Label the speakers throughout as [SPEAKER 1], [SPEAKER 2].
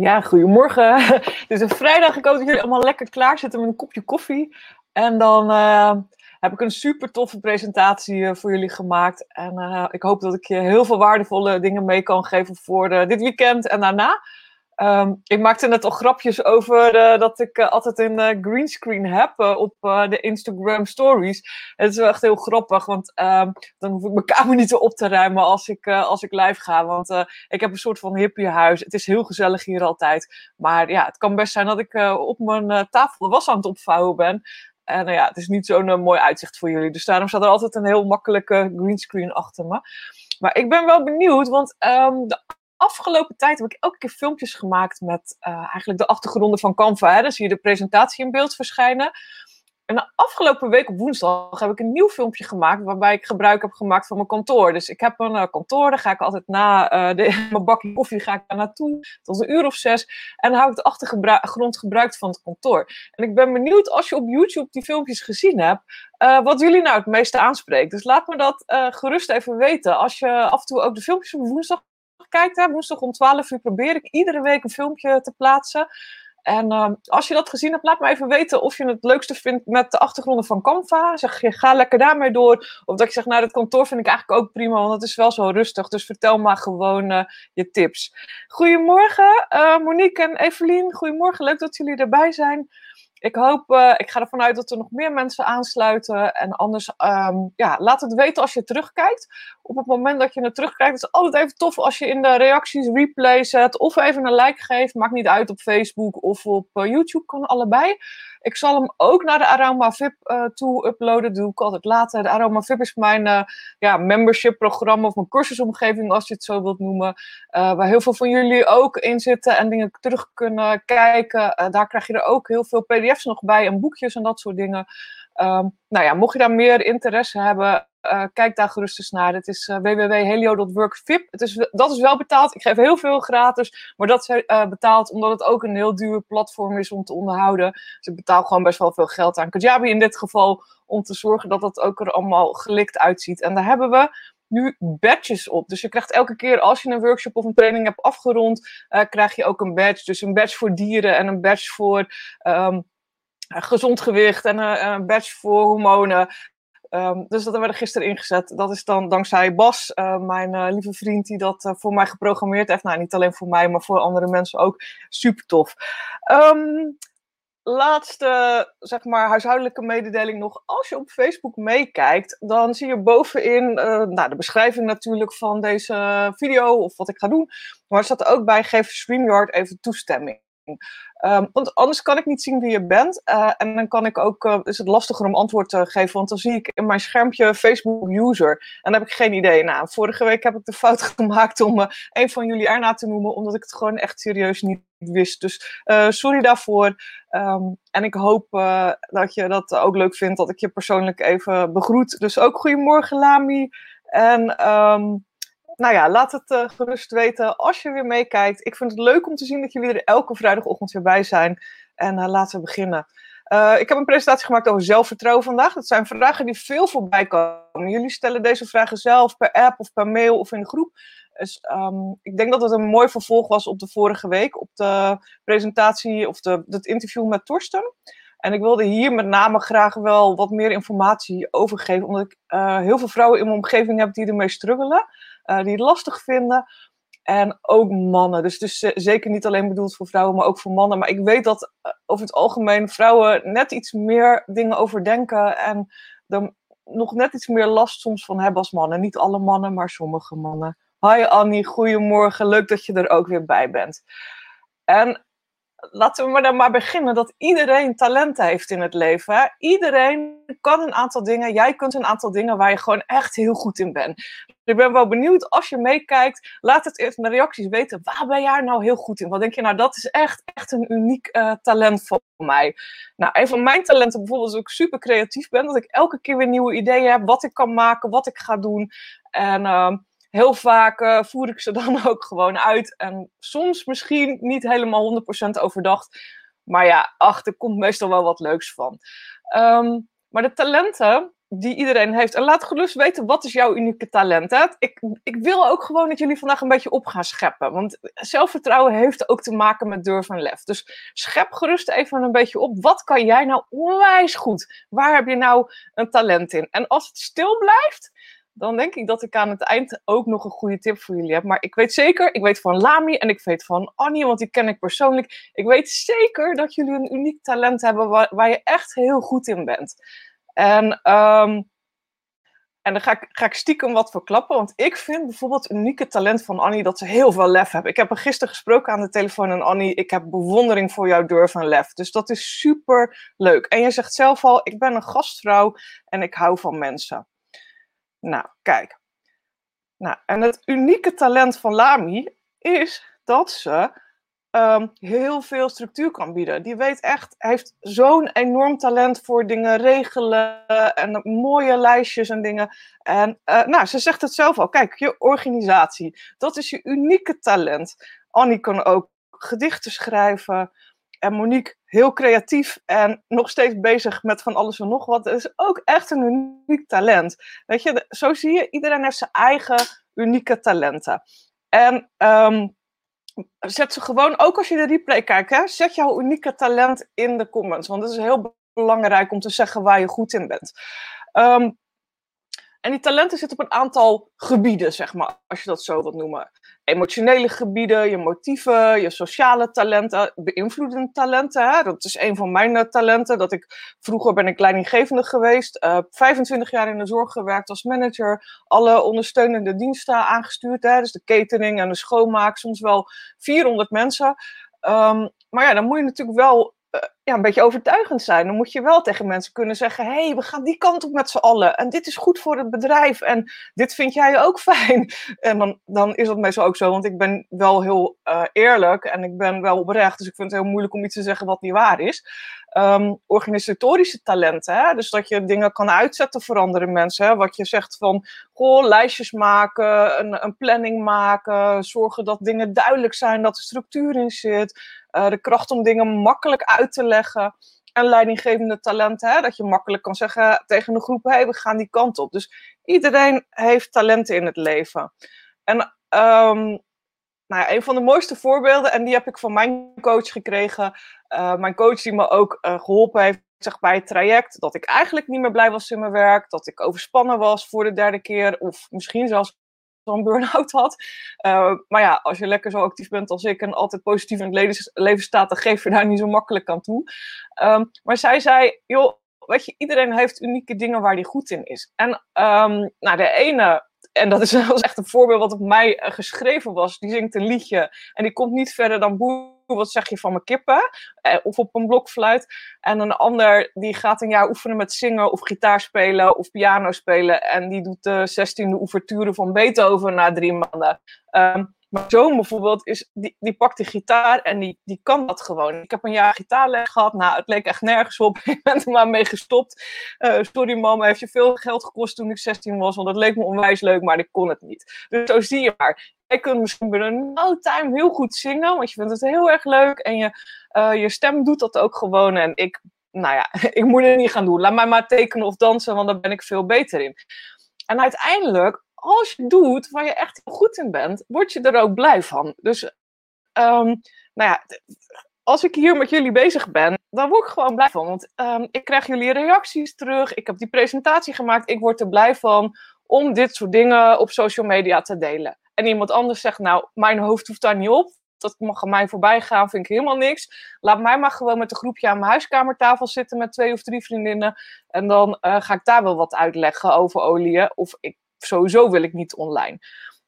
[SPEAKER 1] Ja, goedemorgen. Het is een vrijdag. Ik hoop dat jullie allemaal lekker klaar zitten met een kopje koffie. En dan uh, heb ik een super toffe presentatie uh, voor jullie gemaakt. En uh, ik hoop dat ik je heel veel waardevolle dingen mee kan geven voor dit weekend en daarna. Um, ik maakte net al grapjes over uh, dat ik uh, altijd een uh, greenscreen heb op de Instagram stories. Het is wel echt heel grappig, want ehm, dan hoef ik mijn kamer niet op te ruimen als ik, als ik live ga. Want ik heb een soort van hippiehuis. Het is heel gezellig hier altijd. Maar ja, het kan best zijn dat ik op mijn tafel de was aan het opvouwen ben. En ja, het is niet zo'n mooi uitzicht voor jullie. Dus daarom staat er altijd een heel makkelijke greenscreen achter me. Maar ik ben wel benieuwd, want de afgelopen tijd heb ik elke keer filmpjes gemaakt met uh, eigenlijk de achtergronden van Canva. Hè? Dan zie je de presentatie in beeld verschijnen. En de afgelopen week op woensdag heb ik een nieuw filmpje gemaakt waarbij ik gebruik heb gemaakt van mijn kantoor. Dus ik heb een uh, kantoor, daar ga ik altijd na uh, de, mijn bakje koffie ga ik daar naartoe tot een uur of zes. En dan hou ik de achtergrond gebruikt van het kantoor. En ik ben benieuwd als je op YouTube die filmpjes gezien hebt, wat jullie nou het meeste aanspreekt. Dus laat me dat gerust even weten. Als je af en toe ook de filmpjes op woensdag kijkt, hè, woensdag om 12 uur probeer ik iedere week een filmpje te plaatsen. En uh, als je dat gezien hebt, laat me even weten of je het leukste vindt met de achtergronden van Canva. Zeg je, ga lekker daarmee door. Of dat je zegt, nou, het kantoor vind ik eigenlijk ook prima, want het is wel zo rustig. Dus vertel maar gewoon uh, je tips. Goedemorgen, uh, Monique en Evelien. Goedemorgen, leuk dat jullie erbij zijn ik hoop, uh, ik ga ervan uit dat er nog meer mensen aansluiten. En anders, um, ja, laat het weten als je terugkijkt. Op het moment dat je het terugkijkt, is het altijd even tof als je in de reacties replay zet. Of even een like geeft. Maakt niet uit op Facebook of op uh, YouTube, kan allebei. Ik zal hem ook naar de Aroma VIP uh, toe uploaden. Dat doe ik altijd later. De Aroma VIP is mijn uh, ja, membership programma of mijn cursusomgeving, als je het zo wilt noemen. Uh, waar heel veel van jullie ook in zitten en dingen terug kunnen kijken. daar krijg je er ook heel veel pdf's nog bij en boekjes en dat soort dingen. Um, nou ja, mocht je daar meer interesse hebben, uh, kijk daar gerust eens naar. Het is uh. Het is, dat is wel betaald. Ik geef heel veel gratis, maar dat is uh, betaald omdat het ook een heel duur platform is om te onderhouden. Dus ik betaal gewoon best wel veel geld aan Kajabi in dit geval, om te zorgen dat het ook er allemaal gelikt uitziet. En daar hebben we nu badges op. Dus je krijgt elke keer als je een workshop of een training hebt afgerond, krijg je ook een badge. Dus een badge voor dieren en een badge voor... Um, gezond gewicht en een, een badge voor hormonen. Um, dus dat hebben we er gisteren ingezet. Dat is dan dankzij Bas, uh, mijn lieve vriend, die dat voor mij geprogrammeerd heeft. Nou, niet alleen voor mij, maar voor andere mensen ook. Super tof. Um, laatste, zeg maar, huishoudelijke mededeling nog. Als je op Facebook meekijkt, dan zie je bovenin nou, de beschrijving natuurlijk van deze video of wat ik ga doen. Maar er staat ook bij, geef StreamYard even toestemming. Um, want anders kan ik niet zien wie je bent. Uh, en dan kan ik ook, uh, is het lastiger om antwoord te geven, want dan zie ik in mijn schermpje Facebook user. En dan heb ik geen idee. Nou, vorige week heb ik de fout gemaakt om uh, een van jullie erna te noemen, omdat ik het gewoon echt serieus niet wist. Dus sorry daarvoor. Um, en ik hoop dat je dat ook leuk vindt, dat ik je persoonlijk even begroet. Dus ook goedemorgen, Lami. En um, nou ja, laat het uh, gerust weten als je weer meekijkt. Ik vind het leuk om te zien dat jullie er elke vrijdagochtend weer bij zijn. En uh, laten we beginnen. Uh, ik heb een presentatie gemaakt over zelfvertrouwen vandaag. Dat zijn vragen die veel voorbij komen. Jullie stellen deze vragen zelf per app of per mail of in de groep. Dus um, ik denk dat het een mooi vervolg was op de vorige week. Op de presentatie of de, het interview met Torsten. En ik wilde hier met name graag wel wat meer informatie over geven. Omdat ik heel veel vrouwen in mijn omgeving heb die ermee struggelen die het lastig vinden. En ook mannen. Dus dus, zeker niet alleen bedoeld voor vrouwen, maar ook voor mannen. Maar ik weet dat uh, over het algemeen vrouwen net iets meer dingen overdenken. En er nog net iets meer last soms van hebben als mannen. Niet alle mannen, maar sommige mannen. Hi Annie, goedemorgen. Leuk dat je er ook weer bij bent. En laten we maar dan maar beginnen dat iedereen talent heeft in het leven. Iedereen kan een aantal dingen. Jij kunt een aantal dingen waar je gewoon echt heel goed in bent. Ik ben wel benieuwd als je meekijkt. Laat het in de reacties weten. Waar ben jij nou heel goed in? Wat denk je nou, dat is echt, echt een uniek uh, talent voor mij. Nou, een van mijn talenten bijvoorbeeld is dat ik super creatief ben. Dat ik elke keer weer nieuwe ideeën heb. Wat ik kan maken, wat ik ga doen. En... Uh, heel vaak uh, voer ik ze dan ook gewoon uit. En soms misschien niet helemaal 100% overdacht. Maar ja, ach, er komt meestal wel wat leuks van. Um, maar de talenten, die iedereen heeft. En laat gerust weten, wat is jouw unieke talent? Hè? Ik, ik wil ook gewoon dat jullie vandaag een beetje op gaan scheppen. Want zelfvertrouwen heeft ook te maken met durf en lef. Dus schep gerust even een beetje op. Wat kan jij nou onwijs goed? Waar heb je nou een talent in? En als het stil blijft, dan denk ik dat ik aan het eind ook nog een goede tip voor jullie heb. Maar ik weet zeker, ik weet van Lami en ik weet van Annie, want die ken ik persoonlijk. Ik weet zeker dat jullie een uniek talent hebben waar, waar je echt heel goed in bent. En, um, en dan ga ik, ga ik stiekem wat verklappen, want ik vind bijvoorbeeld het unieke talent van Annie dat ze heel veel lef hebben. Ik heb er gisteren gesproken aan de telefoon en Annie, ik heb bewondering voor jouw durf en lef. Dus dat is super leuk. En je zegt zelf al, ik ben een gastvrouw en ik hou van mensen. Nou, kijk. Nou, en het unieke talent van Lami is dat ze um, heel veel structuur kan bieden. Die weet echt, heeft zo'n enorm talent voor dingen regelen en mooie lijstjes en dingen. En uh, nou, ze zegt het zelf al. Kijk, je organisatie, dat is je unieke talent. Annie kan ook gedichten schrijven. En Monique, heel creatief en nog steeds bezig met van alles en nog wat. Dat is ook echt een uniek talent. Weet je, zo zie je, iedereen heeft zijn eigen unieke talenten. En um, zet ze gewoon, ook als je de replay kijkt, hè, zet jouw unieke talent in de comments. Want het is heel belangrijk om te zeggen waar je goed in bent. Um, en die talenten zitten op een aantal gebieden, zeg maar, als je dat zo wilt noemen. Emotionele gebieden, je motieven, je sociale talenten, beïnvloedende talenten. Hè? Dat is een van mijn eh, talenten. Dat ik, vroeger ben ik leidinggevende geweest, uh, eh, 25 jaar in de zorg gewerkt als manager, alle ondersteunende diensten aangestuurd. Hè? Dus de catering en de schoonmaak, soms wel 400 mensen. Um, maar ja, dan moet je natuurlijk wel uh, ja, een beetje overtuigend zijn. Dan moet je wel tegen mensen kunnen zeggen: hé, hey, we gaan die kant op met z'n allen. En dit is goed voor het bedrijf. En dit vind jij ook fijn. En dan, dan is dat meestal ook zo, want ik ben wel heel uh, eerlijk en ik ben wel oprecht. Dus ik vind het heel moeilijk om iets te zeggen wat niet waar is. Um, organisatorische talenten, hè? dus dat je dingen kan uitzetten voor andere mensen. Hè? Wat je zegt van, goh, lijstjes maken, een, een planning maken, zorgen dat dingen duidelijk zijn, dat er structuur in zit. Uh, de kracht om dingen makkelijk uit te leggen. En leidinggevende talenten, hè? dat je makkelijk kan zeggen tegen een groep: hé, hey, we gaan die kant op. Dus iedereen heeft talenten in het leven. En um, nou een van de mooiste voorbeelden, en die heb ik van mijn coach gekregen. Uh, mijn coach die me ook uh, geholpen heeft bij het traject. Dat ik eigenlijk niet meer blij was in mijn werk. Dat ik overspannen was voor de derde keer. Of misschien zelfs een burn-out had. Uh, maar ja, als je lekker zo actief bent als ik en altijd positief in het leven staat, dan geef je daar niet zo makkelijk aan toe. Um, maar zij zei, joh, weet je, iedereen heeft unieke dingen waar hij goed in is. En um, nou, de ene en dat is echt een voorbeeld wat op mij uh, geschreven was. Die zingt een liedje en die komt niet verder dan boe, wat zeg je van mijn kippen? Uh, of op een blokfluit. En een ander die gaat een jaar oefenen met zingen of gitaar spelen of piano spelen. En die doet de zestiende ouverture van Beethoven na drie maanden. Um, maar zoon bijvoorbeeld, is, die, die pakt de gitaar en die, die kan dat gewoon. Ik heb een jaar gitaarles gehad. Nou, het leek echt nergens op. Ik ben er maar mee gestopt. Uh, sorry mama, heeft je veel geld gekost toen ik 16 was. Want dat leek me onwijs leuk, maar ik kon het niet. Dus zo zie je maar. Jij kunt misschien binnen no time heel goed zingen. Want je vindt het heel erg leuk. En je, uh, je stem doet dat ook gewoon. En ik, nou ja, ik moet het niet gaan doen. Laat mij maar tekenen of dansen, want daar ben ik veel beter in. En uiteindelijk als je doet waar je echt goed in bent, word je er ook blij van. Dus, um, nou ja, als ik hier met jullie bezig ben, dan word ik gewoon blij van. Want um, ik krijg jullie reacties terug. Ik heb die presentatie gemaakt. Ik word er blij van om dit soort dingen op social media te delen. En iemand anders zegt, nou, mijn hoofd hoeft daar niet op. Dat mag aan mij voorbij gaan, vind ik helemaal niks. Laat mij maar gewoon met een groepje aan mijn huiskamertafel zitten met twee of drie vriendinnen. En dan uh, ga ik daar wel wat uitleggen over olie. Of ik sowieso wil ik niet online.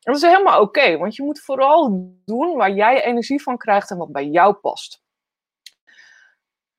[SPEAKER 1] En dat is helemaal oké, want je moet vooral doen waar jij energie van krijgt en wat bij jou past.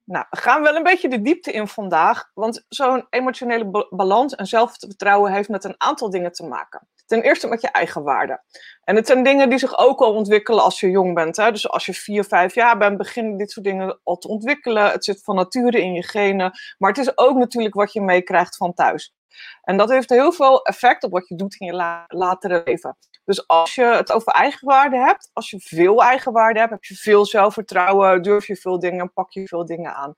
[SPEAKER 1] Nou, we gaan wel een beetje de diepte in vandaag, want zo'n emotionele balans en zelfvertrouwen heeft met een aantal dingen te maken. Ten eerste met je eigen waarde. En het zijn dingen die zich ook al ontwikkelen als je jong bent. Hè? Dus als je vier, vijf jaar bent, beginnen dit soort dingen al te ontwikkelen. Het zit van nature in je genen, maar het is ook natuurlijk wat je meekrijgt van thuis. En dat heeft heel veel effect op wat je doet in je latere leven. Dus als je het over eigenwaarde hebt, als je veel eigenwaarde hebt, heb je veel zelfvertrouwen, durf je veel dingen, pak je veel dingen aan.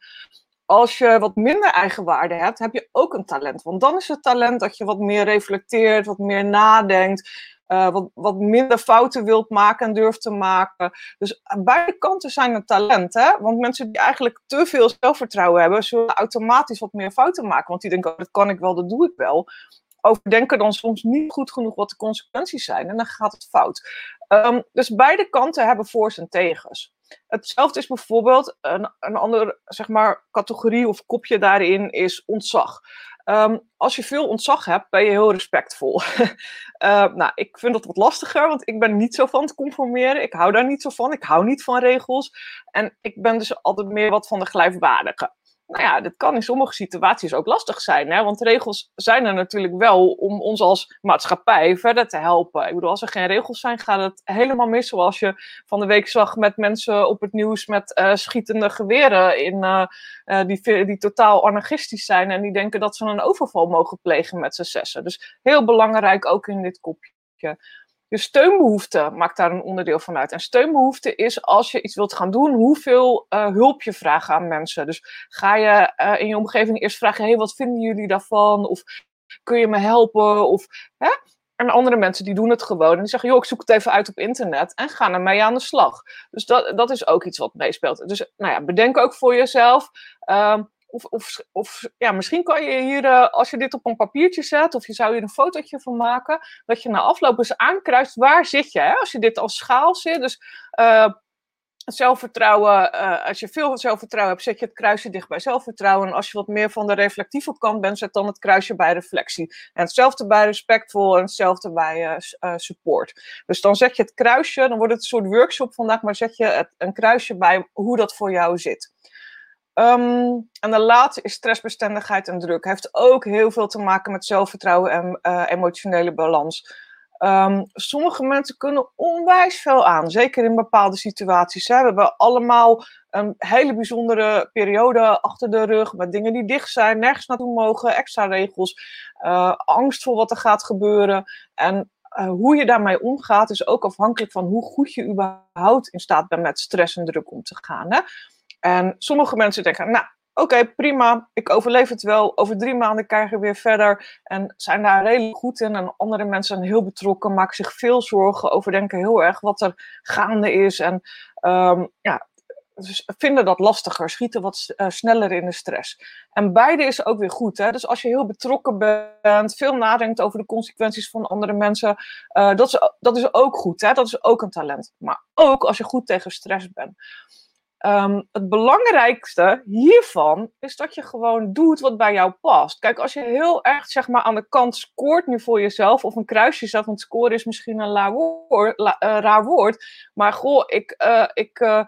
[SPEAKER 1] als je wat minder eigenwaarde hebt, heb je ook een talent. Want dan is het talent dat je wat meer reflecteert, wat meer nadenkt, uh, wat, wat minder fouten wilt maken en durft te maken. Dus aan beide kanten zijn een talent. Hè? Want mensen die eigenlijk te veel zelfvertrouwen hebben, zullen automatisch wat meer fouten maken. Want die denken, oh, dat kan ik wel, dat doe ik wel. Overdenken dan soms niet goed genoeg wat de consequenties zijn. En dan gaat het fout. Um, dus beide kanten hebben voor's en tegens. Hetzelfde is bijvoorbeeld een, een andere zeg maar, categorie of kopje daarin is ontzag. Um, als je veel ontzag hebt, ben je heel respectvol. uh, nou, ik vind dat wat lastiger, want ik ben niet zo van het conformeren. Ik hou daar niet zo van. Ik hou niet van regels. En ik ben dus altijd meer wat van de gelijkwaardige nou ja, dit kan in sommige situaties ook lastig zijn. Hè? Want regels zijn er natuurlijk wel om ons als maatschappij verder te helpen. Ik bedoel, als er geen regels zijn, gaat het helemaal mis. Zoals je van de week zag met mensen op het nieuws met uh, schietende geweren. In, uh, uh, die, die totaal anarchistisch zijn en die denken dat ze een overval mogen plegen met z'n zessen. Dus heel belangrijk ook in dit kopje. Je steunbehoefte maakt daar een onderdeel van uit. En steunbehoefte is als je iets wilt gaan doen, hoeveel uh, hulp je vraagt aan mensen. Dus ga je uh, in je omgeving eerst vragen: hey, wat vinden jullie daarvan? Of kun je me helpen? Of, hè? En andere mensen die doen het gewoon. En die zeggen, joh, ik zoek het even uit op internet. En gaan ermee aan de slag. Dus dat, dat is ook iets wat meespeelt. Dus nou ja, bedenk ook voor jezelf. Uh, of, of, of ja, misschien kan je hier, uh, als je dit op een papiertje zet, of je zou hier een fotootje van maken, dat je na afloop eens aankruist waar zit je. Hè? Als je dit als schaal zit, dus uh, zelfvertrouwen, uh, als je veel zelfvertrouwen hebt, zet je het kruisje dicht bij zelfvertrouwen. En als je wat meer van de reflectieve kant bent, zet dan het kruisje bij reflectie. En hetzelfde bij respectvol en hetzelfde bij support. Dus dan zet je het kruisje, dan wordt het een soort workshop vandaag, maar zet je een kruisje bij hoe dat voor jou zit. Um, en de laatste is stressbestendigheid en druk. Heeft ook heel veel te maken met zelfvertrouwen en uh, emotionele balans. Um, sommige mensen kunnen onwijs veel aan, zeker in bepaalde situaties. Hè. We hebben allemaal een hele bijzondere periode achter de rug met dingen die dicht zijn, nergens naartoe mogen, extra regels, uh, angst voor wat er gaat gebeuren. En uh, hoe je daarmee omgaat is ook afhankelijk van hoe goed je überhaupt in staat bent met stress en druk om te gaan. Hè. En sommige mensen denken, nou, oké, prima, ik overleef het wel. Over drie maanden krijg ik weer verder. En zijn daar redelijk goed in. En andere mensen zijn heel betrokken, maken zich veel zorgen, overdenken heel erg wat er gaande is. En um, ja, vinden dat lastiger, schieten wat uh, sneller in de stress. En beide is ook weer goed. Hè? Dus als je heel betrokken bent, veel nadenkt over de consequenties van andere mensen, uh, dat, is, dat is ook goed. Hè? Dat is ook een talent. Maar ook als je goed tegen stress bent. Um, het belangrijkste hiervan is dat je gewoon doet wat bij jou past. Kijk, als je heel erg zeg maar, aan de kant scoort nu voor jezelf, of een kruisje zet, want scoren is misschien een la, uh, raar woord maar goh, ik, uh, ik uh,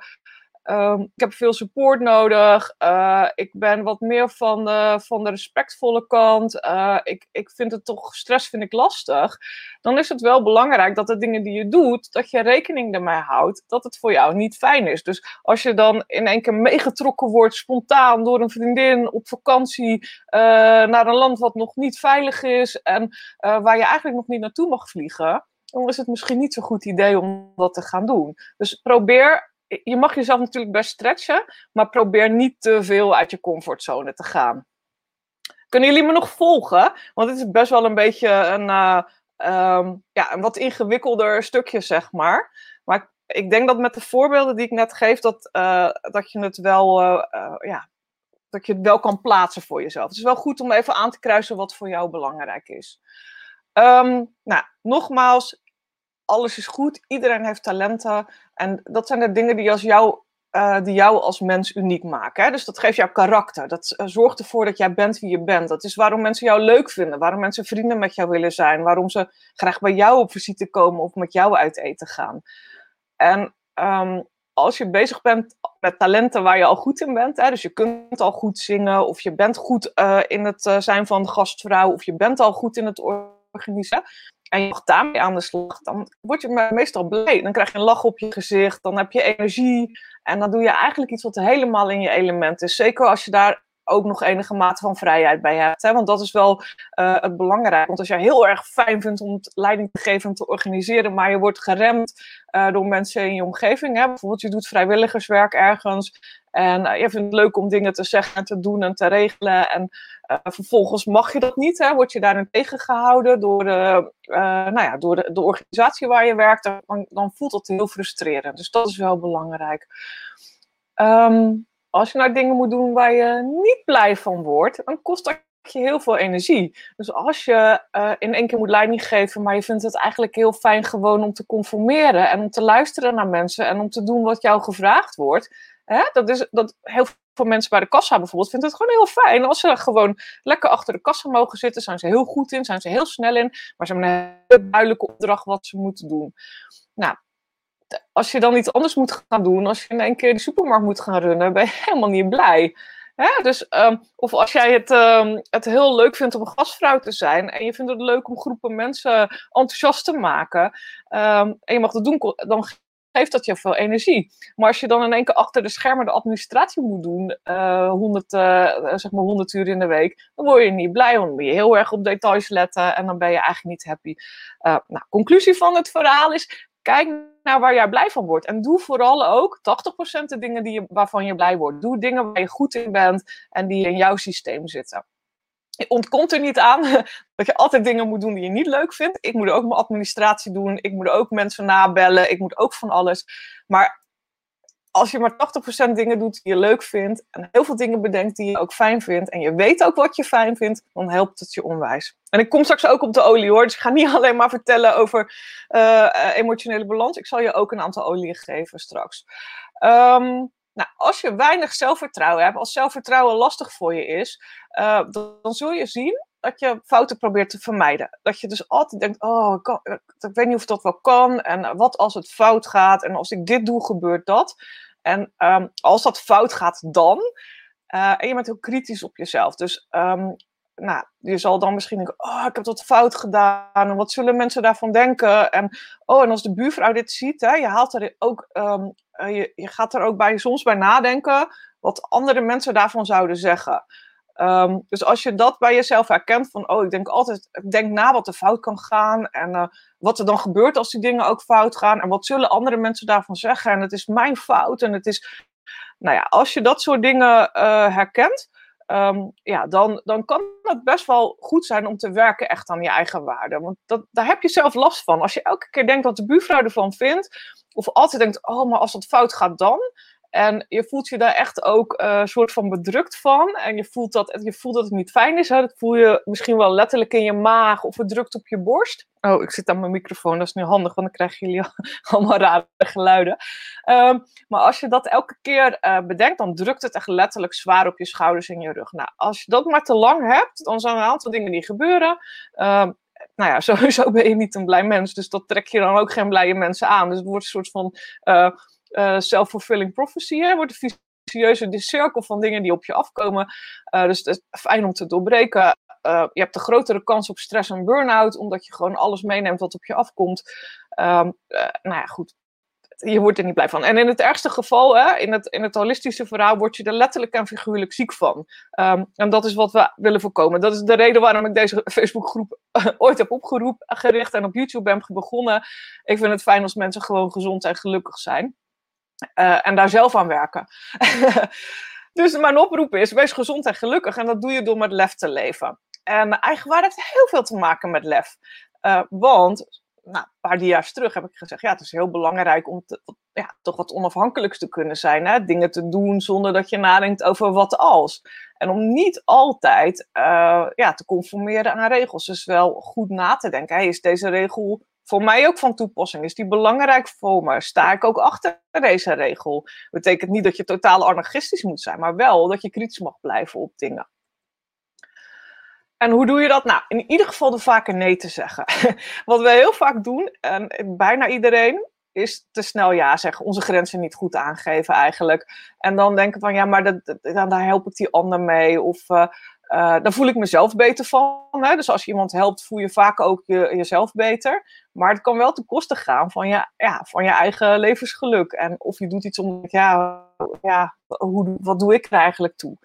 [SPEAKER 1] Um, ik heb veel support nodig. Uh, ik ben wat meer van de, van de respectvolle kant. Uh, ik, ik vind het toch, stress vind ik lastig. Dan is het wel belangrijk dat de dingen die je doet, dat je rekening ermee houdt dat het voor jou niet fijn is. Dus als je dan in één keer meegetrokken wordt, spontaan door een vriendin op vakantie uh, naar een land wat nog niet veilig is en waar je eigenlijk nog niet naartoe mag vliegen dan is het misschien niet zo'n goed idee om dat te gaan doen. Dus probeer je mag jezelf natuurlijk best stretchen, maar probeer niet te veel uit je comfortzone te gaan. Kunnen jullie me nog volgen? Want het is best wel een beetje een, uh, um, ja, een wat ingewikkelder stukje, zeg maar. Maar ik denk dat met de voorbeelden die ik net geef, dat, uh, dat je het wel, uh, ja, dat je het wel kan plaatsen voor jezelf. Het is wel goed om even aan te kruisen wat voor jou belangrijk is. Um, nou, nogmaals, alles is goed, iedereen heeft talenten. En dat zijn de dingen die, jou, uh, die jou als mens uniek maken. Hè? Dus dat geeft jouw karakter. Dat uh, zorgt ervoor dat jij bent wie je bent. Dat is waarom mensen jou leuk vinden. Waarom mensen vrienden met jou willen zijn. Waarom ze graag bij jou op visite komen of met jou uit eten gaan. En um, als je bezig bent met talenten waar je al goed in bent, hè, dus je kunt al goed zingen, of je bent goed uh, in het zijn van gastvrouw, of je bent al goed in het organiseren, en je mag daarmee aan de slag, dan word je meestal blij. Dan krijg je een lach op je gezicht, dan heb je energie. En dan doe je eigenlijk iets wat helemaal in je element is. Zeker als je daar ook nog enige mate van vrijheid bij hebt. Hè? Want dat is wel uh, het belangrijk. Want als jij heel erg fijn vindt om leiding te geven en te organiseren, maar je wordt geremd uh, door mensen in je omgeving. Hè? Bijvoorbeeld, je doet vrijwilligerswerk ergens. En uh, je vindt het leuk om dingen te zeggen en te doen en te regelen. En vervolgens mag je dat niet. Hè? Word je daarin tegengehouden door, de, nou ja, door de, organisatie waar je werkt. Dan, dan, voelt dat heel frustrerend. Dus dat is wel belangrijk. Um, als je nou dingen moet doen waar je niet blij van wordt, dan kost dat je heel veel energie. Dus als je uh, in één keer moet leiding geven, maar je vindt het eigenlijk heel fijn gewoon om te conformeren en om te luisteren naar mensen en om te doen wat jou gevraagd wordt. Hè? Dat is dat heel veel mensen bij de kassa bijvoorbeeld vinden het gewoon heel fijn. Als ze gewoon lekker achter de kassa mogen zitten, zijn ze heel goed in, zijn ze heel snel in, maar ze hebben een hele duidelijke opdracht wat ze moeten doen. Nou, als je dan iets anders moet gaan doen, als je in één keer de supermarkt moet gaan runnen, ben je helemaal niet blij. Dus, um, of als jij het, um, het heel leuk vindt om een gastvrouw te zijn en je vindt het leuk om groepen mensen enthousiast te maken um, en je mag dat doen, dan geeft dat je veel energie. Maar als je dan in één keer achter de schermen de administratie moet doen, uh, 100, uh, zeg maar 100 uur in de week, dan word je niet blij, want dan ben je heel erg op details letten en dan ben je eigenlijk niet happy. Uh, nou, conclusie van het verhaal is, kijk naar waar jij blij van wordt. En doe vooral ook 80% de dingen die je, waarvan je blij wordt. Doe dingen waar je goed in bent en die in jouw systeem zitten. Je ontkomt er niet aan dat je altijd dingen moet doen die je niet leuk vindt. Ik moet ook mijn administratie doen. Ik moet ook mensen nabellen. Ik moet ook van alles. Maar als je maar 80% dingen doet die je leuk vindt en heel veel dingen bedenkt die je ook fijn vindt en je weet ook wat je fijn vindt, dan helpt het je onwijs. En ik kom straks ook op de olie hoor, dus ik ga niet alleen maar vertellen over uh, emotionele balans. Ik zal je ook een aantal olieën geven straks. Um, nou, als je weinig zelfvertrouwen hebt, als zelfvertrouwen lastig voor je is, uh, dan, zul je zien dat je fouten probeert te vermijden. Dat je dus altijd denkt, oh, ik weet niet of dat wel kan. En wat als het fout gaat? En als ik dit doe, gebeurt dat. En um, als dat fout gaat, dan. Uh, en je bent heel kritisch op jezelf. Dus um, nou, je zal dan misschien denken, oh, ik heb dat fout gedaan. En wat zullen mensen daarvan denken? En, oh, en als de buurvrouw dit ziet, hè, je, haalt er ook, um, uh, je, je gaat er ook bij, soms bij nadenken wat andere mensen daarvan zouden zeggen. Um, dus als je dat bij jezelf herkent van, oh, ik denk altijd, ik denk na wat er fout kan gaan en uh, wat er dan gebeurt als die dingen ook fout gaan en wat zullen andere mensen daarvan zeggen en het is mijn fout en het is, nou ja, als je dat soort dingen uh, herkent, um, ja, dan, dan kan het best wel goed zijn om te werken echt aan je eigen waarde. Want dat, daar heb je zelf last van. Als je elke keer denkt wat de buurvrouw ervan vindt, of altijd denkt, oh, maar als dat fout gaat dan, en je voelt je daar echt ook een uh, soort van bedrukt van. En je voelt, dat, je voelt dat het niet fijn is. Hè? Dat voel je misschien wel letterlijk in je maag of het drukt op je borst. Oh, ik zit aan mijn microfoon. Dat is nu handig, want dan krijgen jullie allemaal rare geluiden. Um, maar als je dat elke keer uh, bedenkt, dan drukt het echt letterlijk zwaar op je schouders en je rug. Nou, als je dat maar te lang hebt, dan zijn er een aantal dingen die gebeuren. Um, nou ja, sowieso ben je niet een blij mens. Dus dat trek je dan ook geen blije mensen aan. Dus het wordt een soort van... Uh, uh, self-fulfilling prophecy. Hè? Wordt een vicieuze cirkel van dingen die op je afkomen. Uh, dus het is fijn om te doorbreken. Uh, je hebt de grotere kans op stress en burn-out, omdat je gewoon alles meeneemt wat op je afkomt. Um, nou ja, goed. Je wordt er niet blij van. En in het ergste geval, hè, in, het, in het holistische verhaal, word je er letterlijk en figuurlijk ziek van. Um, en dat is wat we willen voorkomen. Dat is de reden waarom ik deze Facebookgroep ooit heb opgeroepen, gericht en op YouTube ben begonnen. Ik vind het fijn als mensen gewoon gezond en gelukkig zijn. Uh, en daar zelf aan werken. dus mijn oproep is: wees gezond en gelukkig. En dat doe je door met lef te leven. En eigenwaarde heeft heel veel te maken met lef. Uh, want, nou, een paar dia's terug heb ik gezegd: ja, het is heel belangrijk om ja, toch wat onafhankelijks te kunnen zijn. Hè? Dingen te doen zonder dat je nadenkt over wat als. En om niet altijd uh, ja, te conformeren aan regels. Dus wel goed na te denken: is deze regel voor mij ook van toepassing. Is die belangrijk voor me? Sta ik ook achter deze regel? Betekent niet dat je totaal anarchistisch moet zijn, maar wel dat je kritisch mag blijven op dingen. En hoe doe je dat? Nou, in ieder geval door vaker nee te zeggen. Wat we heel vaak doen, en bijna iedereen, is te snel ja zeggen. Onze grenzen niet goed aangeven eigenlijk. En dan denken van ja, maar dat, dat, daar help ik die ander mee. Of uh, uh, dan voel ik mezelf beter van. Hè? Dus als je iemand helpt, voel je vaak ook je, jezelf beter. Maar het kan wel ten koste gaan van je, ja, van je eigen levensgeluk. En of je doet iets om, ja, ja hoe, wat doe ik er eigenlijk toe?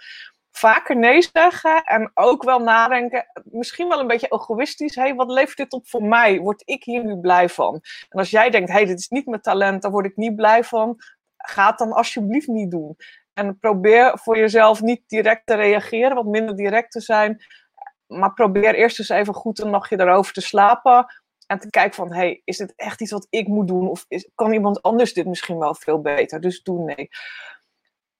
[SPEAKER 1] vaker nee zeggen en ook wel nadenken, misschien wel een beetje egoïstisch. Hey, wat levert dit op voor mij? Word ik hier nu blij van? En als jij denkt, hey, dit is niet mijn talent, daar word ik niet blij van, ga het dan alsjeblieft niet doen. En probeer voor jezelf niet direct te reageren, wat minder direct te zijn. Maar probeer eerst eens even goed een nachtje erover te slapen. En te kijken van, hey, is dit echt iets wat ik moet doen? Of kan iemand anders dit misschien wel veel beter? Dus doe nee.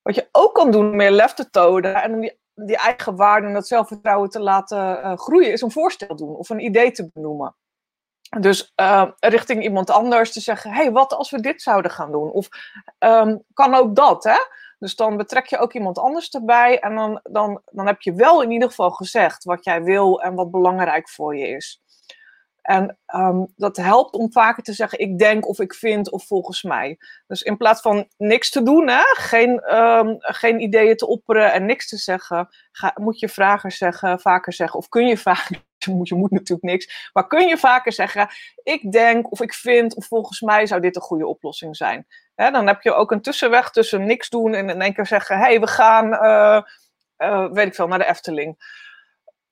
[SPEAKER 1] Wat je ook kan doen om meer lef te tonen en om die, die eigen waarde en dat zelfvertrouwen te laten uh, groeien, is een voorstel doen of een idee te benoemen. Dus uh, richting iemand anders te zeggen: hey, wat als we dit zouden gaan doen? Of um, kan ook dat, hè? Dus dan betrek je ook iemand anders erbij en dan, dan, dan heb je wel in ieder geval gezegd wat jij wil en wat belangrijk voor je is. En um, dat helpt om vaker te zeggen ik denk of ik vind of volgens mij. Dus in plaats van niks te doen, hè, geen, um, geen ideeën te opperen en niks te zeggen, ga, moet je vragen zeggen, vaker zeggen. Of kun je vaker, je moet, je moet natuurlijk niks, maar kun je vaker zeggen ik denk of ik vind of volgens mij zou dit een goede oplossing zijn. Hè, dan heb je ook een tussenweg tussen niks doen en in één keer zeggen hé hey, we gaan, uh, uh, weet ik veel, naar de Efteling.